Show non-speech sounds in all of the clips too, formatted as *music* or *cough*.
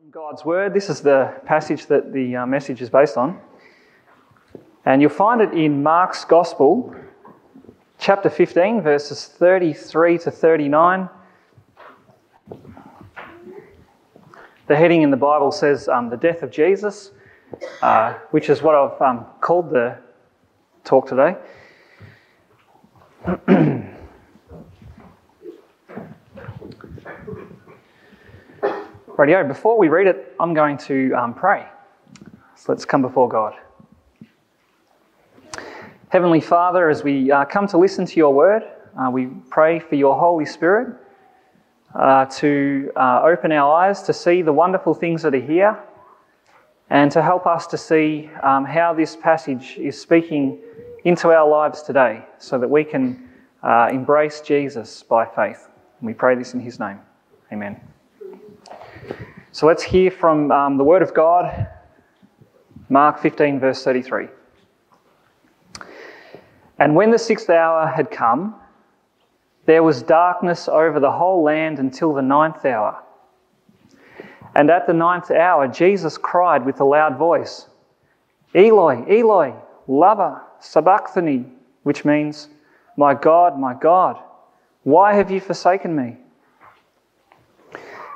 from God's Word. This is the passage that the uh, message is based on. And you'll find it in Mark's Gospel, chapter 15, verses 33 to 39. The heading in the Bible says um, the death of Jesus, uh, which is what I've um, called the talk today. *clears throat* Radio, before we read it, I'm going to um, pray. So let's come before God. Heavenly Father, as we uh, come to listen to your word, uh, we pray for your Holy Spirit uh, to uh, open our eyes to see the wonderful things that are here and to help us to see um, how this passage is speaking into our lives today so that we can uh, embrace Jesus by faith. And we pray this in his name. Amen. So let's hear from um, the Word of God, Mark 15, verse 33. And when the sixth hour had come, there was darkness over the whole land until the ninth hour. And at the ninth hour, Jesus cried with a loud voice, Eloi, Eloi, lama sabachthani, which means, My God, my God, why have you forsaken me?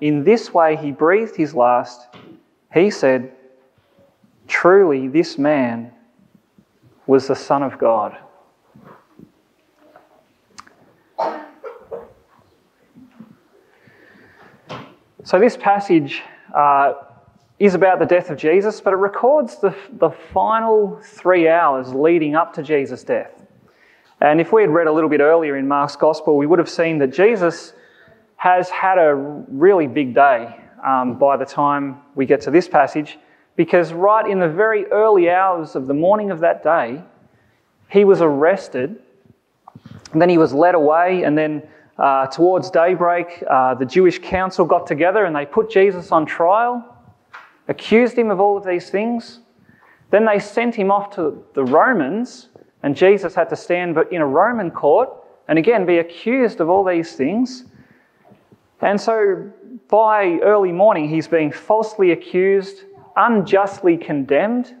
in this way he breathed his last. He said, Truly, this man was the Son of God. So, this passage uh, is about the death of Jesus, but it records the, the final three hours leading up to Jesus' death. And if we had read a little bit earlier in Mark's Gospel, we would have seen that Jesus has had a really big day um, by the time we get to this passage, because right in the very early hours of the morning of that day, he was arrested, then he was led away, and then uh, towards daybreak, uh, the Jewish council got together and they put Jesus on trial, accused him of all of these things. Then they sent him off to the Romans, and Jesus had to stand in a Roman court and again be accused of all these things. And so by early morning, he's being falsely accused, unjustly condemned,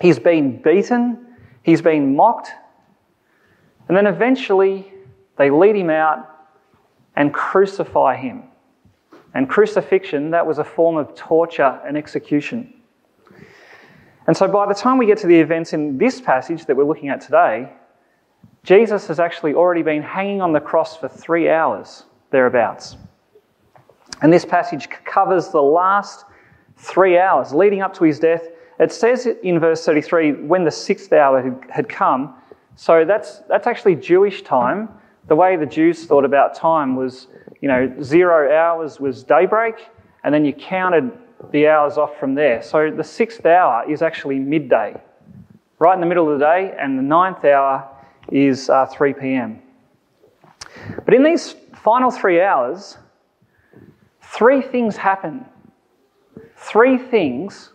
he's been beaten, he's been mocked, and then eventually they lead him out and crucify him. And crucifixion, that was a form of torture and execution. And so by the time we get to the events in this passage that we're looking at today, Jesus has actually already been hanging on the cross for three hours thereabouts. And this passage covers the last three hours leading up to his death. It says in verse 33 when the sixth hour had come. So that's, that's actually Jewish time. The way the Jews thought about time was, you know, zero hours was daybreak, and then you counted the hours off from there. So the sixth hour is actually midday, right in the middle of the day, and the ninth hour is uh, 3 p.m. But in these final three hours, three things happen. Three things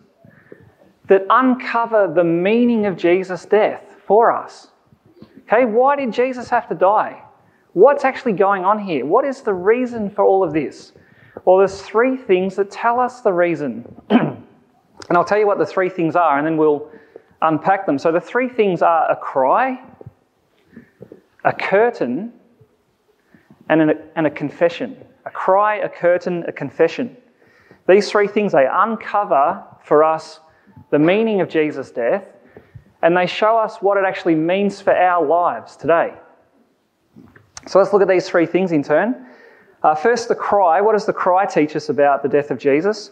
that uncover the meaning of Jesus' death for us. Okay, why did Jesus have to die? What's actually going on here? What is the reason for all of this? Well, there's three things that tell us the reason. *clears throat* and I'll tell you what the three things are, and then we'll unpack them. So the three things are a cry, a curtain, and, an, and a confession. A cry, a curtain, a confession. These three things, they uncover for us the meaning of Jesus' death and they show us what it actually means for our lives today. So let's look at these three things in turn. Uh, first, the cry. What does the cry teach us about the death of Jesus?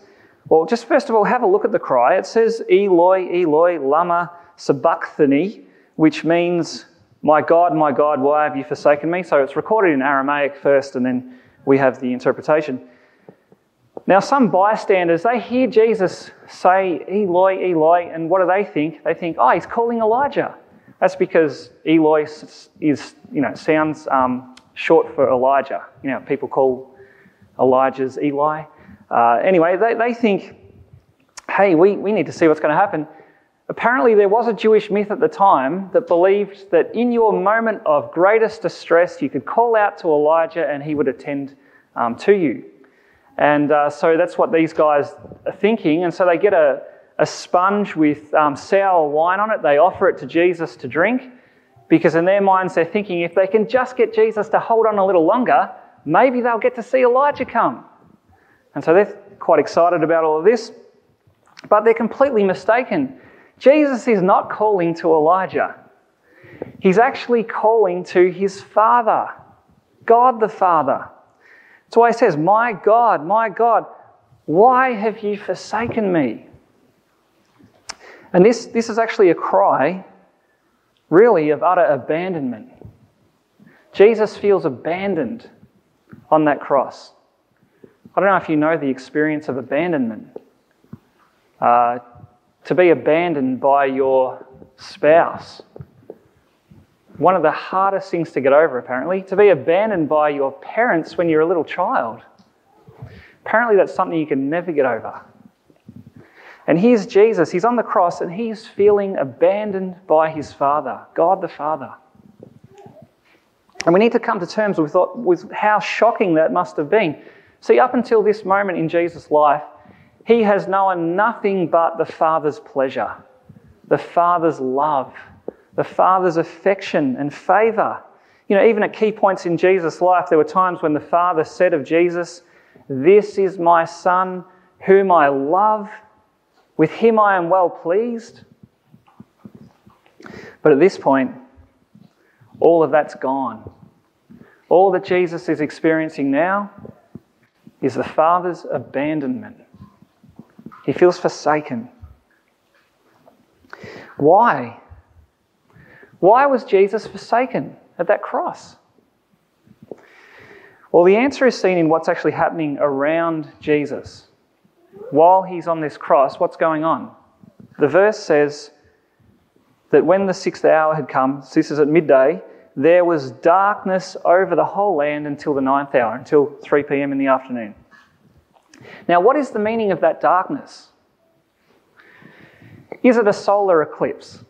Well, just first of all, have a look at the cry. It says, Eloi, Eloi, lama sabachthani, which means my God, my God, why have you forsaken me? So it's recorded in Aramaic first, and then we have the interpretation. Now, some bystanders, they hear Jesus say, Eloi, Eloi, and what do they think? They think, oh, he's calling Elijah. That's because Eloi is, you know, sounds um, short for Elijah. You know, people call Elijah's Eli. Uh, anyway, they, they think, hey, we, we need to see what's going to happen. Apparently, there was a Jewish myth at the time that believed that in your moment of greatest distress, you could call out to Elijah and he would attend um, to you. And uh, so that's what these guys are thinking. And so they get a, a sponge with um, sour wine on it, they offer it to Jesus to drink because in their minds they're thinking if they can just get Jesus to hold on a little longer, maybe they'll get to see Elijah come. And so they're quite excited about all of this, but they're completely mistaken. Jesus is not calling to Elijah, he's actually calling to his Father, God the Father. That's why he says, My God, my God, why have you forsaken me? And this, this is actually a cry, really, of utter abandonment. Jesus feels abandoned on that cross. I don't know if you know the experience of abandonment. Uh, to be abandoned by your spouse. One of the hardest things to get over, apparently. To be abandoned by your parents when you're a little child. Apparently, that's something you can never get over. And here's Jesus. He's on the cross and he's feeling abandoned by his Father, God the Father. And we need to come to terms with, with how shocking that must have been. See, up until this moment in Jesus' life, he has known nothing but the Father's pleasure, the Father's love, the Father's affection and favour. You know, even at key points in Jesus' life, there were times when the Father said of Jesus, This is my Son, whom I love. With him I am well pleased. But at this point, all of that's gone. All that Jesus is experiencing now is the Father's abandonment. He feels forsaken. Why? Why was Jesus forsaken at that cross? Well, the answer is seen in what's actually happening around Jesus. While he's on this cross, what's going on? The verse says that when the sixth hour had come, so this is at midday, there was darkness over the whole land until the ninth hour, until 3 p.m. in the afternoon. Now, what is the meaning of that darkness? Is it a solar eclipse?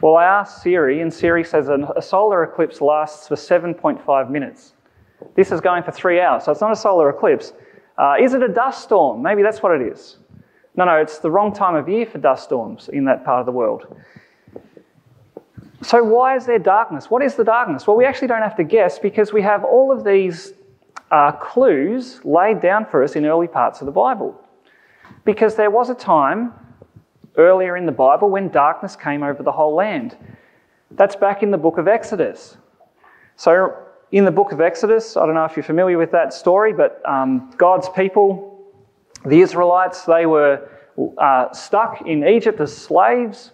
Well, I asked Siri, and Siri says a solar eclipse lasts for 7.5 minutes. This is going for three hours, so it's not a solar eclipse. Uh, is it a dust storm? Maybe that's what it is. No, no, it's the wrong time of year for dust storms in that part of the world. So, why is there darkness? What is the darkness? Well, we actually don't have to guess because we have all of these uh, clues laid down for us in early parts of the Bible. Because there was a time earlier in the Bible when darkness came over the whole land. That's back in the book of Exodus. So, in the book of Exodus, I don't know if you're familiar with that story, but um, God's people, the Israelites, they were uh, stuck in Egypt as slaves.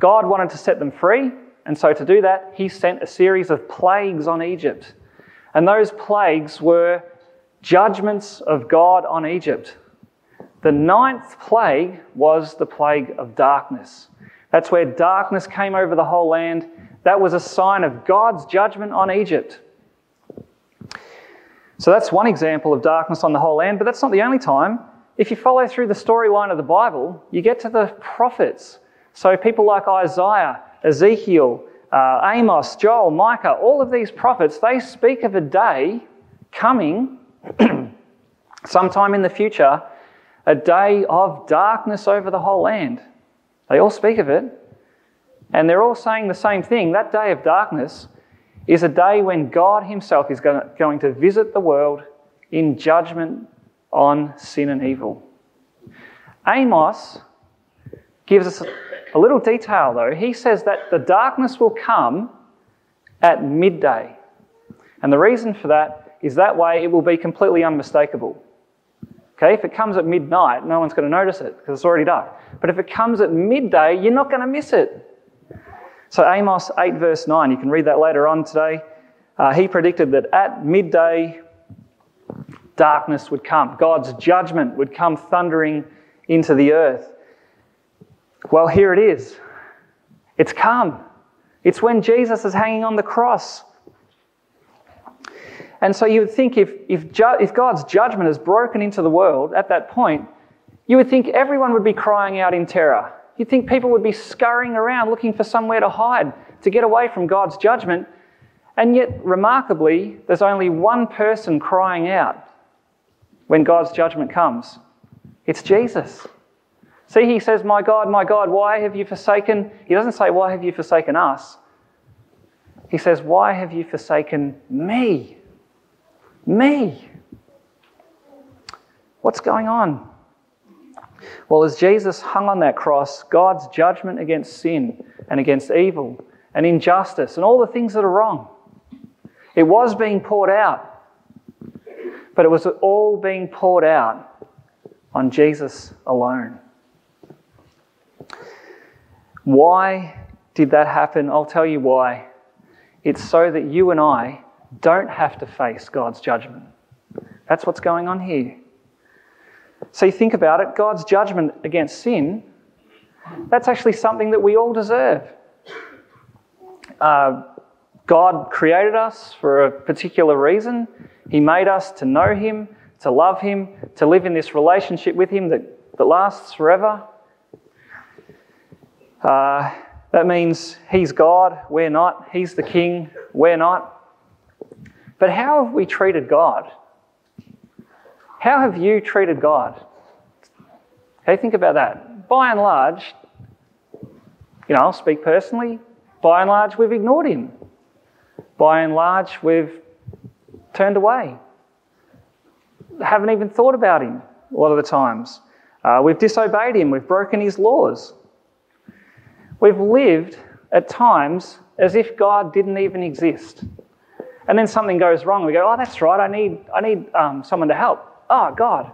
God wanted to set them free, and so to do that, He sent a series of plagues on Egypt. And those plagues were judgments of God on Egypt. The ninth plague was the plague of darkness. That's where darkness came over the whole land. That was a sign of God's judgment on Egypt. So that's one example of darkness on the whole land, but that's not the only time. If you follow through the storyline of the Bible, you get to the prophets. So people like Isaiah, Ezekiel, uh, Amos, Joel, Micah, all of these prophets, they speak of a day coming *clears throat* sometime in the future, a day of darkness over the whole land. They all speak of it, and they're all saying the same thing. That day of darkness is a day when God Himself is going to visit the world in judgment on sin and evil. Amos gives us a little detail, though. He says that the darkness will come at midday. And the reason for that is that way it will be completely unmistakable. Okay, if it comes at midnight, no one's going to notice it because it's already dark. But if it comes at midday, you're not going to miss it. So, Amos 8, verse 9, you can read that later on today. Uh, he predicted that at midday, darkness would come, God's judgment would come thundering into the earth. Well, here it is. It's come. It's when Jesus is hanging on the cross. And so you would think if, if, ju- if God's judgment has broken into the world at that point, you would think everyone would be crying out in terror. You'd think people would be scurrying around looking for somewhere to hide to get away from God's judgment. And yet, remarkably, there's only one person crying out when God's judgment comes it's Jesus. See, he says, My God, my God, why have you forsaken? He doesn't say, Why have you forsaken us? He says, Why have you forsaken me? Me. What's going on? Well, as Jesus hung on that cross, God's judgment against sin and against evil and injustice and all the things that are wrong, it was being poured out. But it was all being poured out on Jesus alone. Why did that happen? I'll tell you why. It's so that you and I don't have to face God's judgment. That's what's going on here. So you think about it God's judgment against sin, that's actually something that we all deserve. Uh, God created us for a particular reason. He made us to know Him, to love Him, to live in this relationship with Him that, that lasts forever. Uh, that means He's God, we're not. He's the King, we're not. But how have we treated God? How have you treated God? Okay, think about that. By and large, you know, I'll speak personally, by and large, we've ignored Him. By and large, we've turned away. Haven't even thought about Him a lot of the times. Uh, we've disobeyed Him, we've broken His laws. We've lived at times as if God didn't even exist. And then something goes wrong. We go, oh, that's right, I need, I need um, someone to help. Oh, God.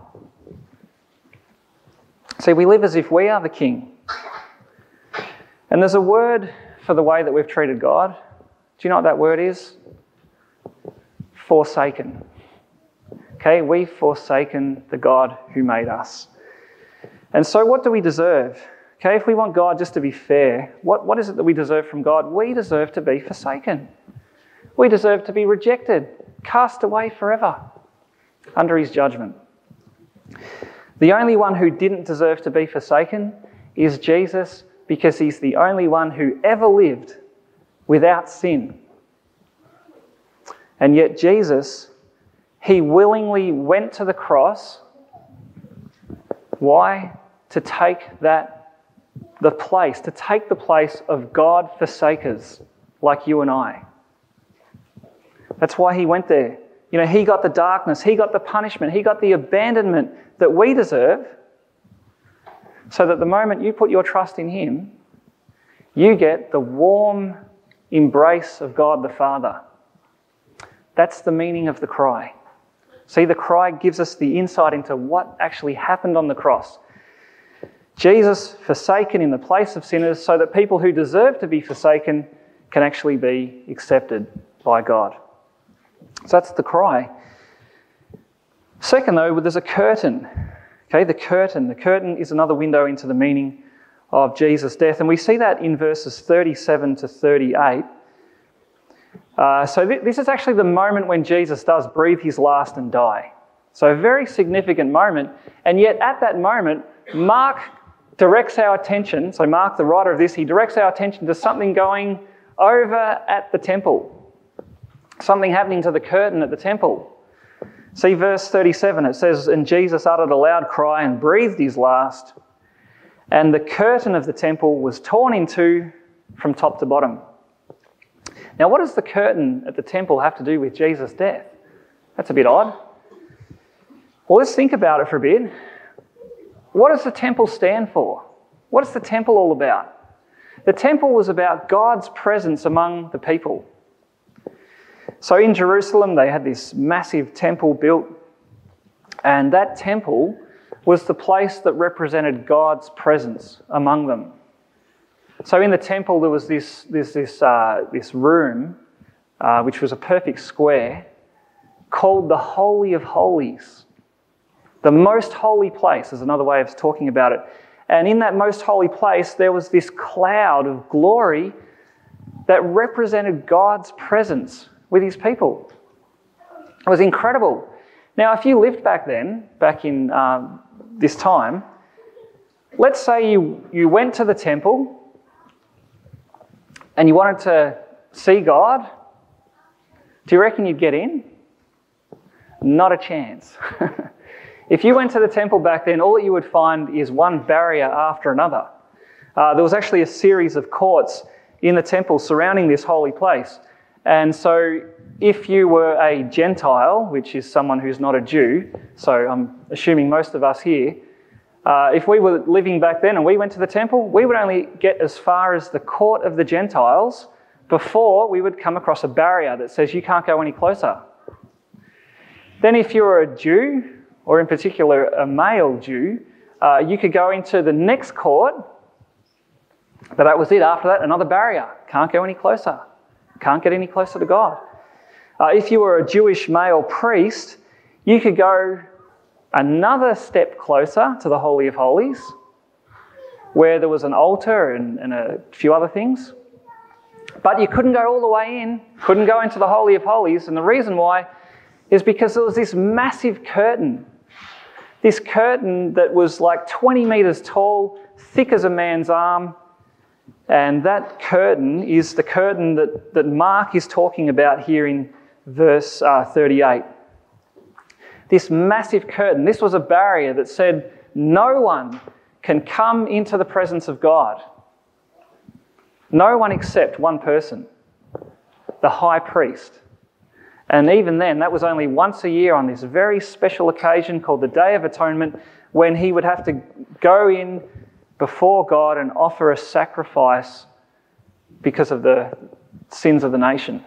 See, we live as if we are the king. And there's a word for the way that we've treated God. Do you know what that word is? Forsaken. Okay, we've forsaken the God who made us. And so, what do we deserve? Okay, if we want God just to be fair, what, what is it that we deserve from God? We deserve to be forsaken. We deserve to be rejected, cast away forever under his judgment. The only one who didn't deserve to be forsaken is Jesus because he's the only one who ever lived without sin. And yet, Jesus, he willingly went to the cross. Why? To take that the place, to take the place of God forsakers like you and I. That's why he went there. You know, he got the darkness, he got the punishment, he got the abandonment that we deserve, so that the moment you put your trust in him, you get the warm embrace of God the Father. That's the meaning of the cry. See, the cry gives us the insight into what actually happened on the cross. Jesus forsaken in the place of sinners so that people who deserve to be forsaken can actually be accepted by God. So that's the cry. Second, though, there's a curtain. Okay, the curtain. The curtain is another window into the meaning of Jesus' death. And we see that in verses 37 to 38. Uh, so, th- this is actually the moment when Jesus does breathe his last and die. So, a very significant moment. And yet, at that moment, Mark directs our attention, so Mark, the writer of this, he directs our attention to something going over at the temple, something happening to the curtain at the temple. See verse 37, it says, And Jesus uttered a loud cry and breathed his last, and the curtain of the temple was torn in two from top to bottom. Now, what does the curtain at the temple have to do with Jesus' death? That's a bit odd. Well, let's think about it for a bit. What does the temple stand for? What is the temple all about? The temple was about God's presence among the people. So in Jerusalem, they had this massive temple built, and that temple was the place that represented God's presence among them. So in the temple, there was this, this, this, uh, this room, uh, which was a perfect square, called the Holy of Holies. The most holy place is another way of talking about it. And in that most holy place, there was this cloud of glory that represented God's presence with his people. It was incredible. Now, if you lived back then, back in um, this time, let's say you, you went to the temple and you wanted to see God, do you reckon you'd get in? Not a chance. *laughs* if you went to the temple back then, all that you would find is one barrier after another. Uh, there was actually a series of courts in the temple surrounding this holy place. And so, if you were a Gentile, which is someone who's not a Jew, so I'm assuming most of us here, uh, if we were living back then and we went to the temple, we would only get as far as the court of the Gentiles before we would come across a barrier that says you can't go any closer. Then, if you were a Jew, or in particular a male Jew, uh, you could go into the next court, but that was it. After that, another barrier. Can't go any closer. Can't get any closer to God. Uh, if you were a Jewish male priest, you could go another step closer to the Holy of Holies, where there was an altar and, and a few other things. But you couldn't go all the way in, couldn't go into the Holy of Holies. And the reason why is because there was this massive curtain. This curtain that was like 20 meters tall, thick as a man's arm. And that curtain is the curtain that, that Mark is talking about here in verse uh, 38. This massive curtain, this was a barrier that said no one can come into the presence of God. No one except one person, the high priest. And even then, that was only once a year on this very special occasion called the Day of Atonement, when he would have to go in before God and offer a sacrifice because of the sins of the nation.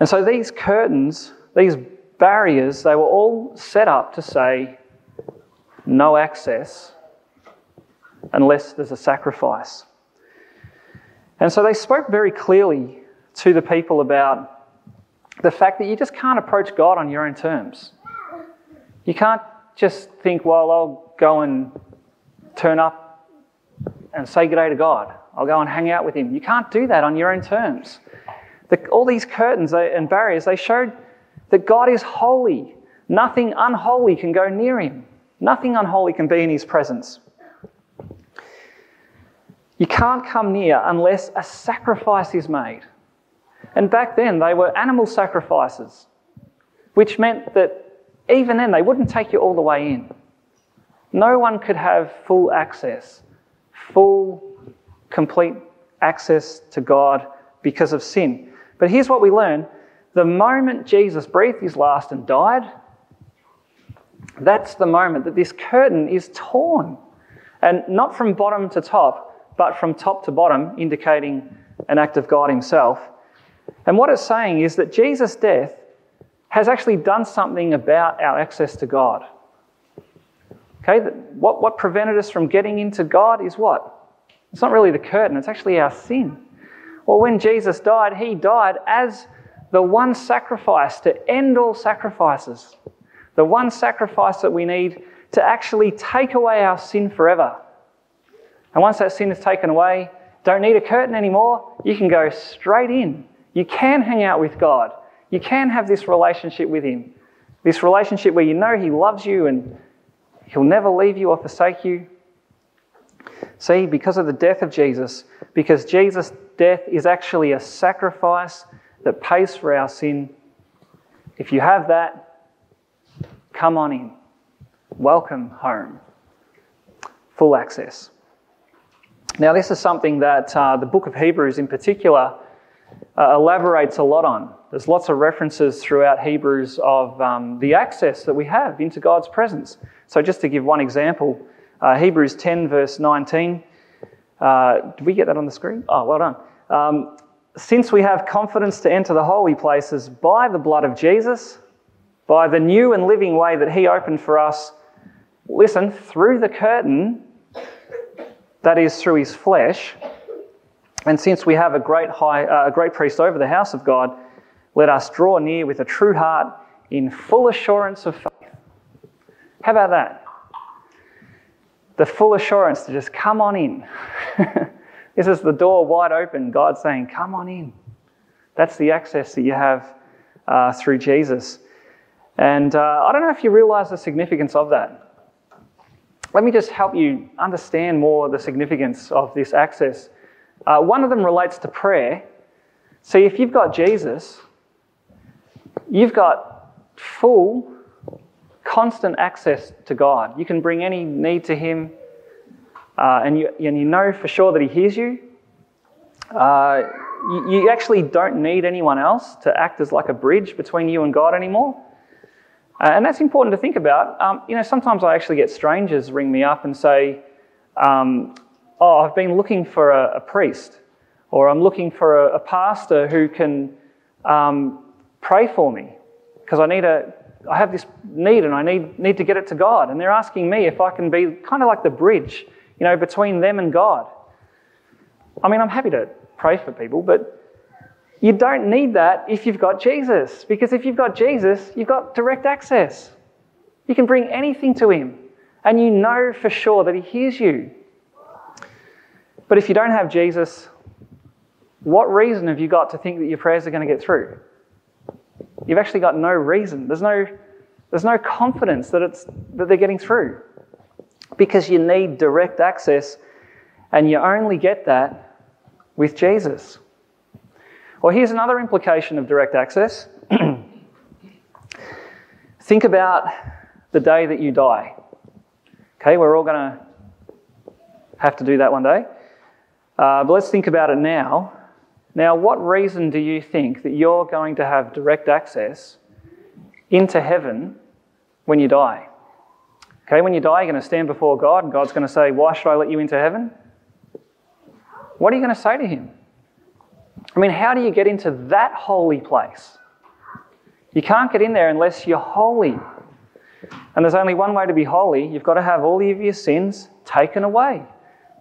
And so these curtains, these barriers, they were all set up to say no access unless there's a sacrifice. And so they spoke very clearly to the people about the fact that you just can't approach God on your own terms. You can't just think, well, I'll go and turn up and say good day to God. I'll go and hang out with Him. You can't do that on your own terms. The, all these curtains and barriers, they showed that God is holy. Nothing unholy can go near Him, nothing unholy can be in His presence. You can't come near unless a sacrifice is made. And back then, they were animal sacrifices, which meant that even then, they wouldn't take you all the way in. No one could have full access, full, complete access to God because of sin. But here's what we learn the moment Jesus breathed his last and died, that's the moment that this curtain is torn. And not from bottom to top, but from top to bottom, indicating an act of God Himself. And what it's saying is that Jesus' death has actually done something about our access to God. Okay, what, what prevented us from getting into God is what? It's not really the curtain, it's actually our sin. Well, when Jesus died, He died as the one sacrifice to end all sacrifices, the one sacrifice that we need to actually take away our sin forever. And once that sin is taken away, don't need a curtain anymore. You can go straight in. You can hang out with God. You can have this relationship with Him. This relationship where you know He loves you and He'll never leave you or forsake you. See, because of the death of Jesus, because Jesus' death is actually a sacrifice that pays for our sin, if you have that, come on in. Welcome home. Full access. Now, this is something that uh, the book of Hebrews in particular uh, elaborates a lot on. There's lots of references throughout Hebrews of um, the access that we have into God's presence. So, just to give one example, uh, Hebrews 10, verse 19. Uh, did we get that on the screen? Oh, well done. Um, Since we have confidence to enter the holy places by the blood of Jesus, by the new and living way that He opened for us, listen, through the curtain that is through his flesh. And since we have a great high, uh, a great priest over the house of God, let us draw near with a true heart in full assurance of faith. How about that? The full assurance to just come on in. *laughs* this is the door wide open, God saying, Come on in. That's the access that you have uh, through Jesus. And uh, I don't know if you realize the significance of that. Let me just help you understand more the significance of this access. Uh, one of them relates to prayer. See, if you've got Jesus, you've got full, constant access to God. You can bring any need to Him, uh, and, you, and you know for sure that He hears you. Uh, you. You actually don't need anyone else to act as like a bridge between you and God anymore. Uh, and that's important to think about. Um, you know, sometimes I actually get strangers ring me up and say, um, Oh, I've been looking for a, a, priest, or I'm looking for a, a pastor who can um, pray for me because I need a, I have this need and I need, need to get it to God. And they're asking me if I can be kind of like the bridge, you know, between them and God. I mean, I'm happy to pray for people, but you don't need that if you've got Jesus. Because if you've got Jesus, you've got direct access. You can bring anything to Him, and you know for sure that He hears you. But if you don't have Jesus, what reason have you got to think that your prayers are going to get through? You've actually got no reason. There's no, there's no confidence that, it's, that they're getting through because you need direct access, and you only get that with Jesus. Well, here's another implication of direct access. *clears throat* Think about the day that you die. Okay, we're all going to have to do that one day. Uh, but let's think about it now. Now, what reason do you think that you're going to have direct access into heaven when you die? Okay, when you die, you're going to stand before God, and God's going to say, Why should I let you into heaven? What are you going to say to Him? I mean, how do you get into that holy place? You can't get in there unless you're holy. And there's only one way to be holy you've got to have all of your sins taken away.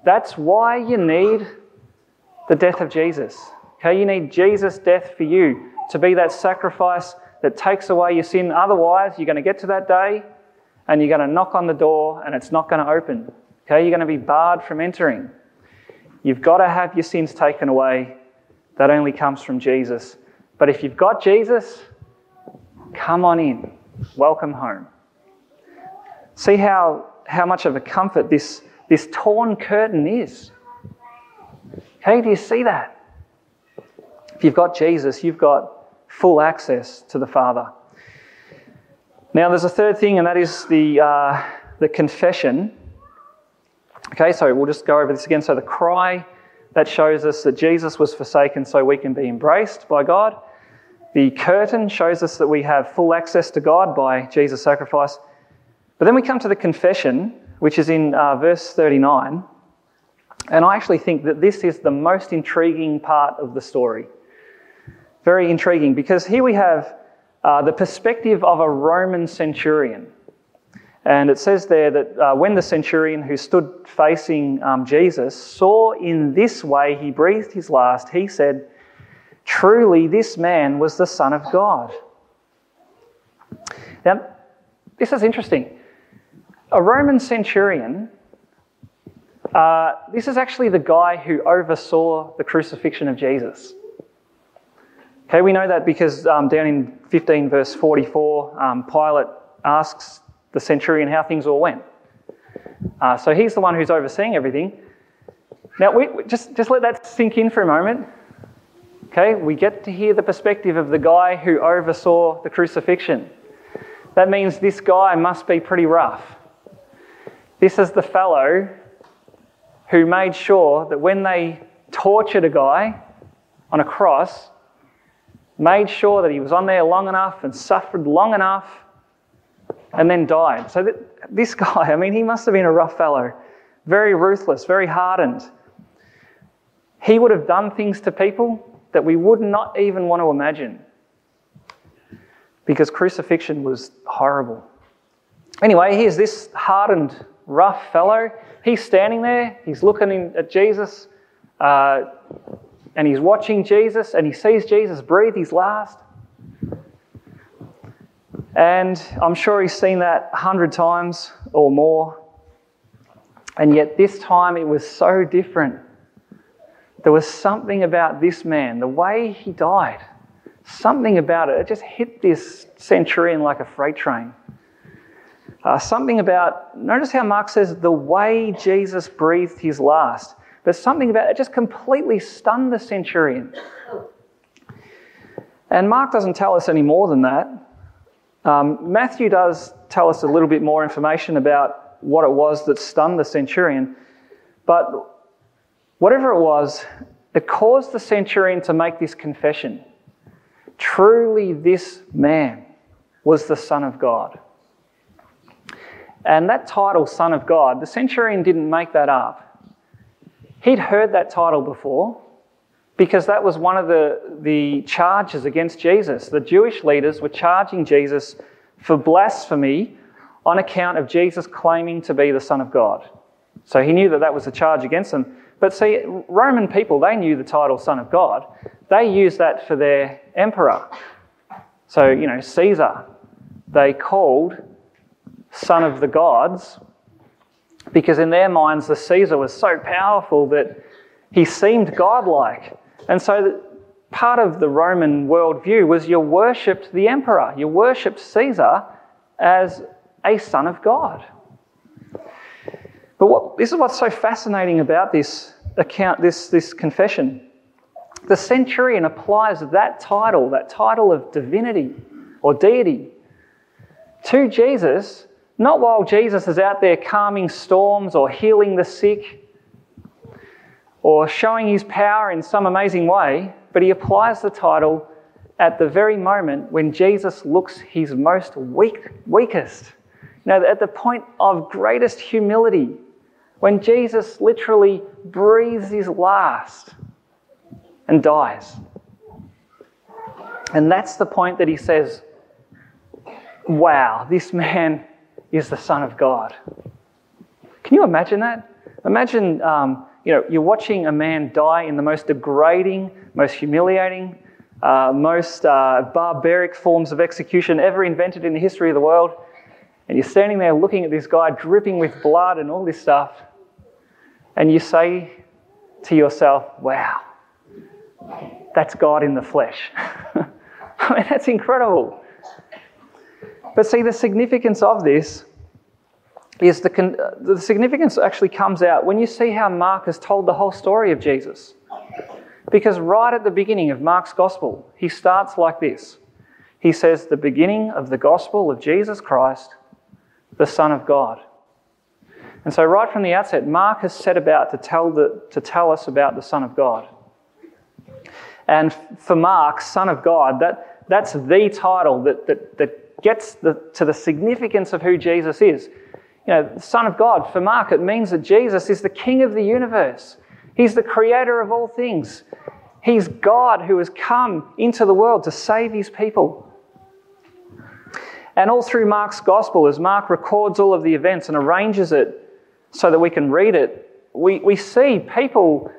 That's why you need the death of Jesus. Okay, you need Jesus' death for you to be that sacrifice that takes away your sin. Otherwise, you're going to get to that day and you're going to knock on the door and it's not going to open. Okay, you're going to be barred from entering. You've got to have your sins taken away. That only comes from Jesus. But if you've got Jesus, come on in. Welcome home. See how, how much of a comfort this, this torn curtain is. Okay, do you see that? If you've got Jesus, you've got full access to the Father. Now, there's a third thing, and that is the, uh, the confession. Okay, so we'll just go over this again. So, the cry that shows us that Jesus was forsaken so we can be embraced by God. The curtain shows us that we have full access to God by Jesus' sacrifice. But then we come to the confession, which is in uh, verse 39. And I actually think that this is the most intriguing part of the story. Very intriguing because here we have uh, the perspective of a Roman centurion. And it says there that uh, when the centurion who stood facing um, Jesus saw in this way he breathed his last, he said, Truly, this man was the Son of God. Now, this is interesting. A Roman centurion, uh, this is actually the guy who oversaw the crucifixion of Jesus. Okay, we know that because um, down in 15, verse 44, um, Pilate asks the centurion how things all went. Uh, so he's the one who's overseeing everything. Now, we, just, just let that sink in for a moment. Okay, we get to hear the perspective of the guy who oversaw the crucifixion. That means this guy must be pretty rough. This is the fellow who made sure that when they tortured a guy on a cross, made sure that he was on there long enough and suffered long enough and then died. So that, this *laughs* guy, I mean, he must have been a rough fellow, very ruthless, very hardened. He would have done things to people that we would not even want to imagine because crucifixion was horrible. Anyway, here's this hardened, rough fellow. He's standing there, he's looking at Jesus. Uh, and he's watching Jesus and he sees Jesus breathe his last. And I'm sure he's seen that a hundred times or more. And yet, this time it was so different. There was something about this man, the way he died, something about it. It just hit this centurion like a freight train. Uh, something about, notice how Mark says the way Jesus breathed his last, but something about it just completely stunned the centurion. And Mark doesn't tell us any more than that. Um, Matthew does tell us a little bit more information about what it was that stunned the centurion, but whatever it was, it caused the centurion to make this confession. Truly, this man was the Son of God. And that title, Son of God, the centurion didn't make that up. He'd heard that title before because that was one of the, the charges against Jesus. The Jewish leaders were charging Jesus for blasphemy on account of Jesus claiming to be the Son of God. So he knew that that was a charge against them. But see, Roman people, they knew the title Son of God. They used that for their emperor. So, you know, Caesar, they called Son of the Gods because in their minds the Caesar was so powerful that he seemed godlike. And so part of the Roman worldview was you worshipped the emperor, you worshipped Caesar as a son of God. But what, this is what's so fascinating about this account, this, this confession. The centurion applies that title, that title of divinity or deity, to Jesus, not while Jesus is out there calming storms or healing the sick or showing his power in some amazing way, but he applies the title at the very moment when Jesus looks his most weak, weakest. Know, at the point of greatest humility, when Jesus literally breathes his last and dies. And that's the point that he says, Wow, this man is the Son of God. Can you imagine that? Imagine um, you know, you're watching a man die in the most degrading, most humiliating, uh, most uh, barbaric forms of execution ever invented in the history of the world. And you're standing there looking at this guy dripping with blood and all this stuff. And you say to yourself, wow, that's God in the flesh. *laughs* I mean, that's incredible. But see, the significance of this is the, the significance actually comes out when you see how Mark has told the whole story of Jesus. Because right at the beginning of Mark's gospel, he starts like this He says, The beginning of the gospel of Jesus Christ, the Son of God. And so, right from the outset, Mark has set about to tell, the, to tell us about the Son of God. And for Mark, Son of God, that, that's the title that, that, that gets the, to the significance of who Jesus is you know, Son of God, for Mark, it means that Jesus is the King of the universe. He's the creator of all things. He's God who has come into the world to save his people. And all through Mark's gospel, as Mark records all of the events and arranges it so that we can read it, we, we see people,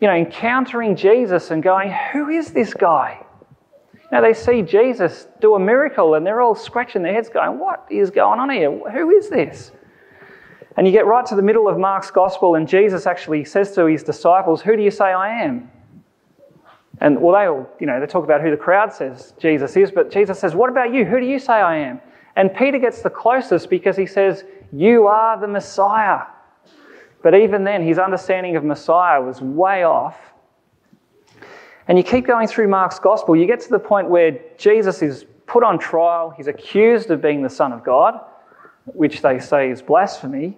you know, encountering Jesus and going, Who is this guy? Now they see Jesus do a miracle and they're all scratching their heads going, What is going on here? Who is this? And you get right to the middle of Mark's gospel, and Jesus actually says to his disciples, Who do you say I am? And well, they all, you know, they talk about who the crowd says Jesus is, but Jesus says, What about you? Who do you say I am? And Peter gets the closest because he says, You are the Messiah. But even then, his understanding of Messiah was way off. And you keep going through Mark's gospel, you get to the point where Jesus is put on trial, he's accused of being the Son of God, which they say is blasphemy.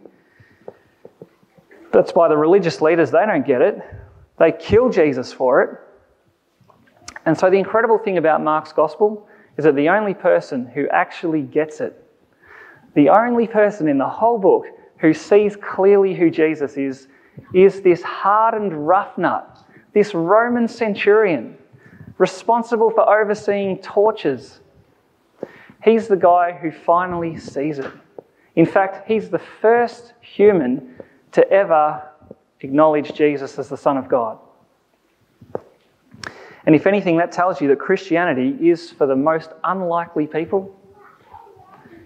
That's by the religious leaders, they don't get it. They kill Jesus for it. And so, the incredible thing about Mark's gospel is that the only person who actually gets it, the only person in the whole book who sees clearly who Jesus is, is this hardened roughneck, this Roman centurion responsible for overseeing tortures. He's the guy who finally sees it. In fact, he's the first human to ever acknowledge Jesus as the Son of God. And if anything, that tells you that Christianity is for the most unlikely people.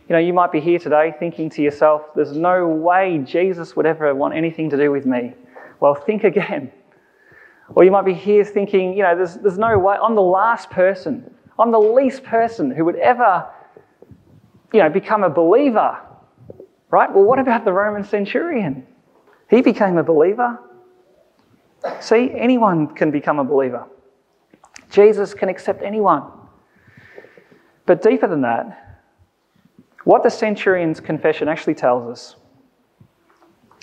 you know, you might be here today thinking to yourself, there's no way Jesus would ever want anything to do with me. Well, think *laughs* again. Or you might be here thinking, you know, there's, there's no way, I'm the last person, I'm the least person who would ever, you know, become a believer. Right? Well, what about the Roman centurion? He became a believer. See, anyone can become a believer. Jesus can accept anyone. But deeper than that, what the centurion's confession actually tells us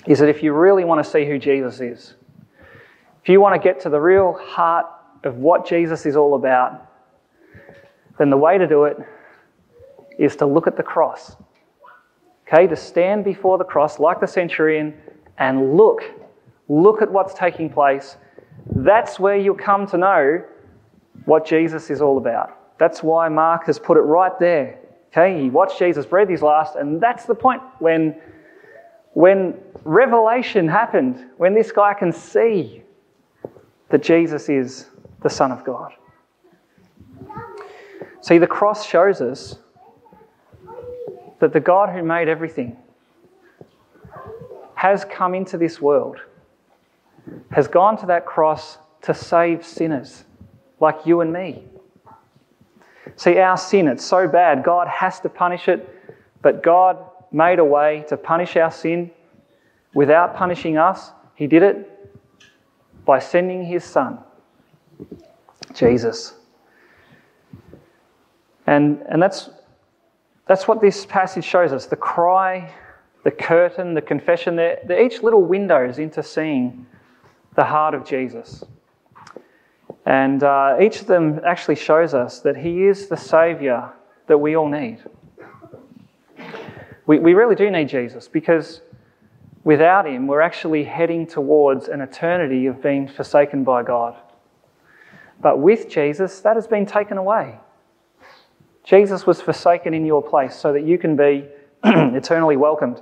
is that if you really want to see who Jesus is, if you want to get to the real heart of what Jesus is all about, then the way to do it is to look at the cross. Okay, to stand before the cross like the centurion and look. Look at what's taking place. That's where you'll come to know what Jesus is all about. That's why Mark has put it right there. Okay, he watched Jesus breathe his last, and that's the point when, when revelation happened, when this guy can see that Jesus is the Son of God. See, the cross shows us that the God who made everything has come into this world, has gone to that cross to save sinners like you and me. See, our sin, it's so bad, God has to punish it, but God made a way to punish our sin without punishing us. He did it by sending His Son, Jesus. And, and that's, that's what this passage shows us the cry, the curtain, the confession. They're, they're each little windows into seeing the heart of Jesus. And uh, each of them actually shows us that He is the Saviour that we all need. We, we really do need Jesus because without Him, we're actually heading towards an eternity of being forsaken by God. But with Jesus, that has been taken away. Jesus was forsaken in your place so that you can be *clears throat* eternally welcomed.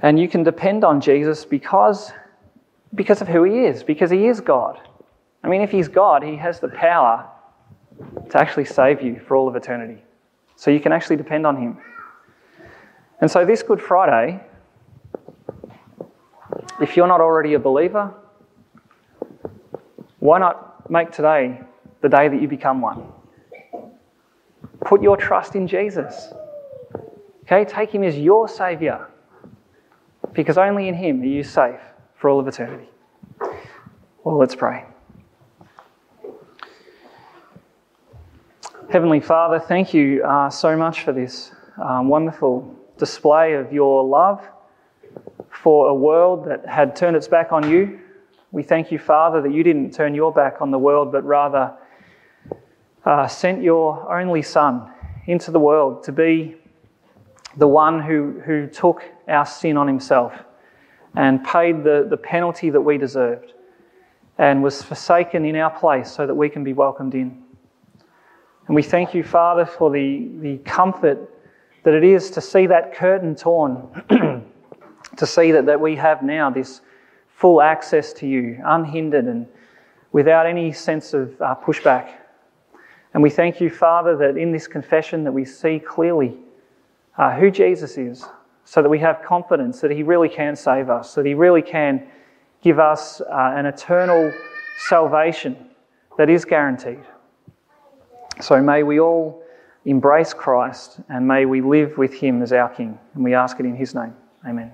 And you can depend on Jesus because because of who he is, because he is God. I mean, if he's God, he has the power to actually save you for all of eternity. So you can actually depend on him. And so, this Good Friday, if you're not already a believer, why not make today the day that you become one? Put your trust in Jesus. Okay, take him as your Saviour, because only in him are you safe for all of eternity. Well, let's pray. Heavenly Father, thank you uh, so much for this um, wonderful display of your love for a world that had turned its back on you. We thank you, Father, that you didn't turn your back on the world, but rather uh, sent your only Son into the world to be the one who, who took our sin on himself and paid the, the penalty that we deserved and was forsaken in our place so that we can be welcomed in. And we thank you, Father, for the, the comfort that it is to see that curtain torn, *clears throat* to see that, that we have now this full access to you, unhindered and without any sense of uh, pushback. And we thank you, Father, that in this confession that we see clearly uh, who Jesus is, so that we have confidence that He really can save us, that He really can give us uh, an eternal salvation that is guaranteed. So may we all embrace Christ and may we live with Him as our King. And we ask it in His name. Amen.